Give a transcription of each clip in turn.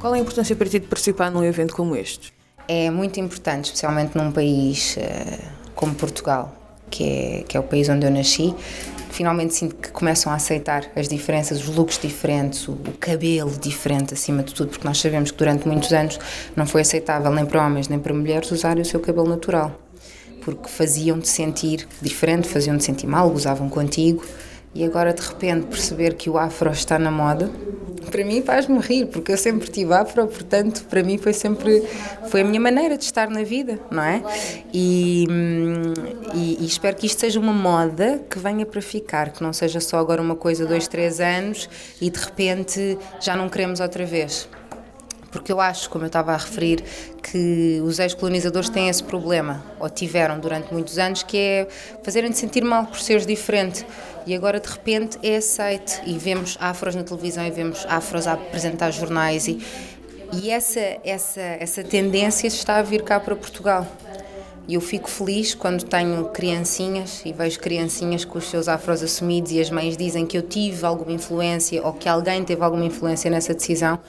Qual é a importância para ti de participar num evento como este? É muito importante, especialmente num país uh, como Portugal, que é, que é o país onde eu nasci. Finalmente sinto que começam a aceitar as diferenças, os looks diferentes, o, o cabelo diferente acima de tudo, porque nós sabemos que durante muitos anos não foi aceitável nem para homens nem para mulheres usarem o seu cabelo natural, porque faziam-te sentir diferente, faziam-te sentir mal, gozavam contigo e agora de repente perceber que o afro está na moda, para mim faz-me rir, porque eu sempre tive afro, portanto, para mim foi sempre foi a minha maneira de estar na vida, não é? E, e, e, espero que isto seja uma moda que venha para ficar, que não seja só agora uma coisa dois, três anos e de repente já não queremos outra vez porque eu acho, como eu estava a referir, que os ex-colonizadores têm esse problema, ou tiveram durante muitos anos, que é fazerem-te sentir mal por seres diferente. E agora, de repente, é aceite. E vemos afros na televisão e vemos afros a apresentar jornais. E, e essa, essa, essa tendência está a vir cá para Portugal. E eu fico feliz quando tenho criancinhas e vejo criancinhas com os seus afros assumidos e as mães dizem que eu tive alguma influência ou que alguém teve alguma influência nessa decisão.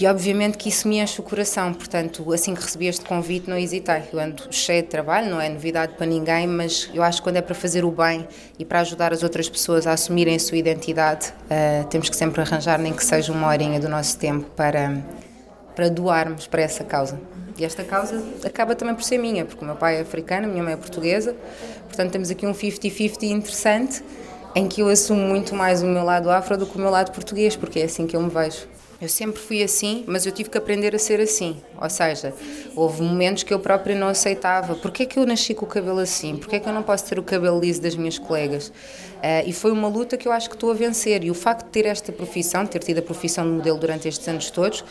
E obviamente que isso me enche o coração, portanto, assim que recebi este convite, não hesitei. Eu ando cheio de trabalho, não é novidade para ninguém, mas eu acho que quando é para fazer o bem e para ajudar as outras pessoas a assumirem a sua identidade, uh, temos que sempre arranjar, nem que seja uma horinha do nosso tempo, para, para doarmos para essa causa. E esta causa acaba também por ser minha, porque o meu pai é africano, a minha mãe é portuguesa, portanto temos aqui um 50-50 interessante, em que eu assumo muito mais o meu lado afro do que o meu lado português, porque é assim que eu me vejo. Eu sempre fui assim, mas eu tive que aprender a ser assim. Ou seja, houve momentos que eu própria não aceitava. Porquê é que eu nasci com o cabelo assim? Porquê é que eu não posso ter o cabelo liso das minhas colegas? Uh, e foi uma luta que eu acho que estou a vencer. E o facto de ter esta profissão, ter tido a profissão de modelo durante estes anos todos,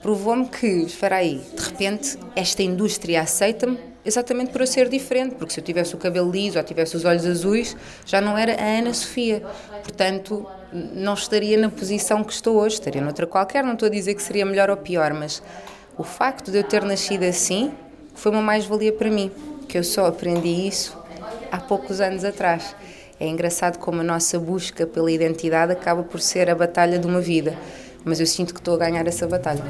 provou-me que, espera aí, de repente esta indústria aceita-me exatamente por eu ser diferente, porque se eu tivesse o cabelo liso ou tivesse os olhos azuis, já não era a Ana Sofia. Portanto, não estaria na posição que estou hoje, estaria noutra qualquer. Não estou a dizer que seria melhor ou pior, mas o facto de eu ter nascido assim foi uma mais-valia para mim, que eu só aprendi isso há poucos anos atrás. É engraçado como a nossa busca pela identidade acaba por ser a batalha de uma vida, mas eu sinto que estou a ganhar essa batalha.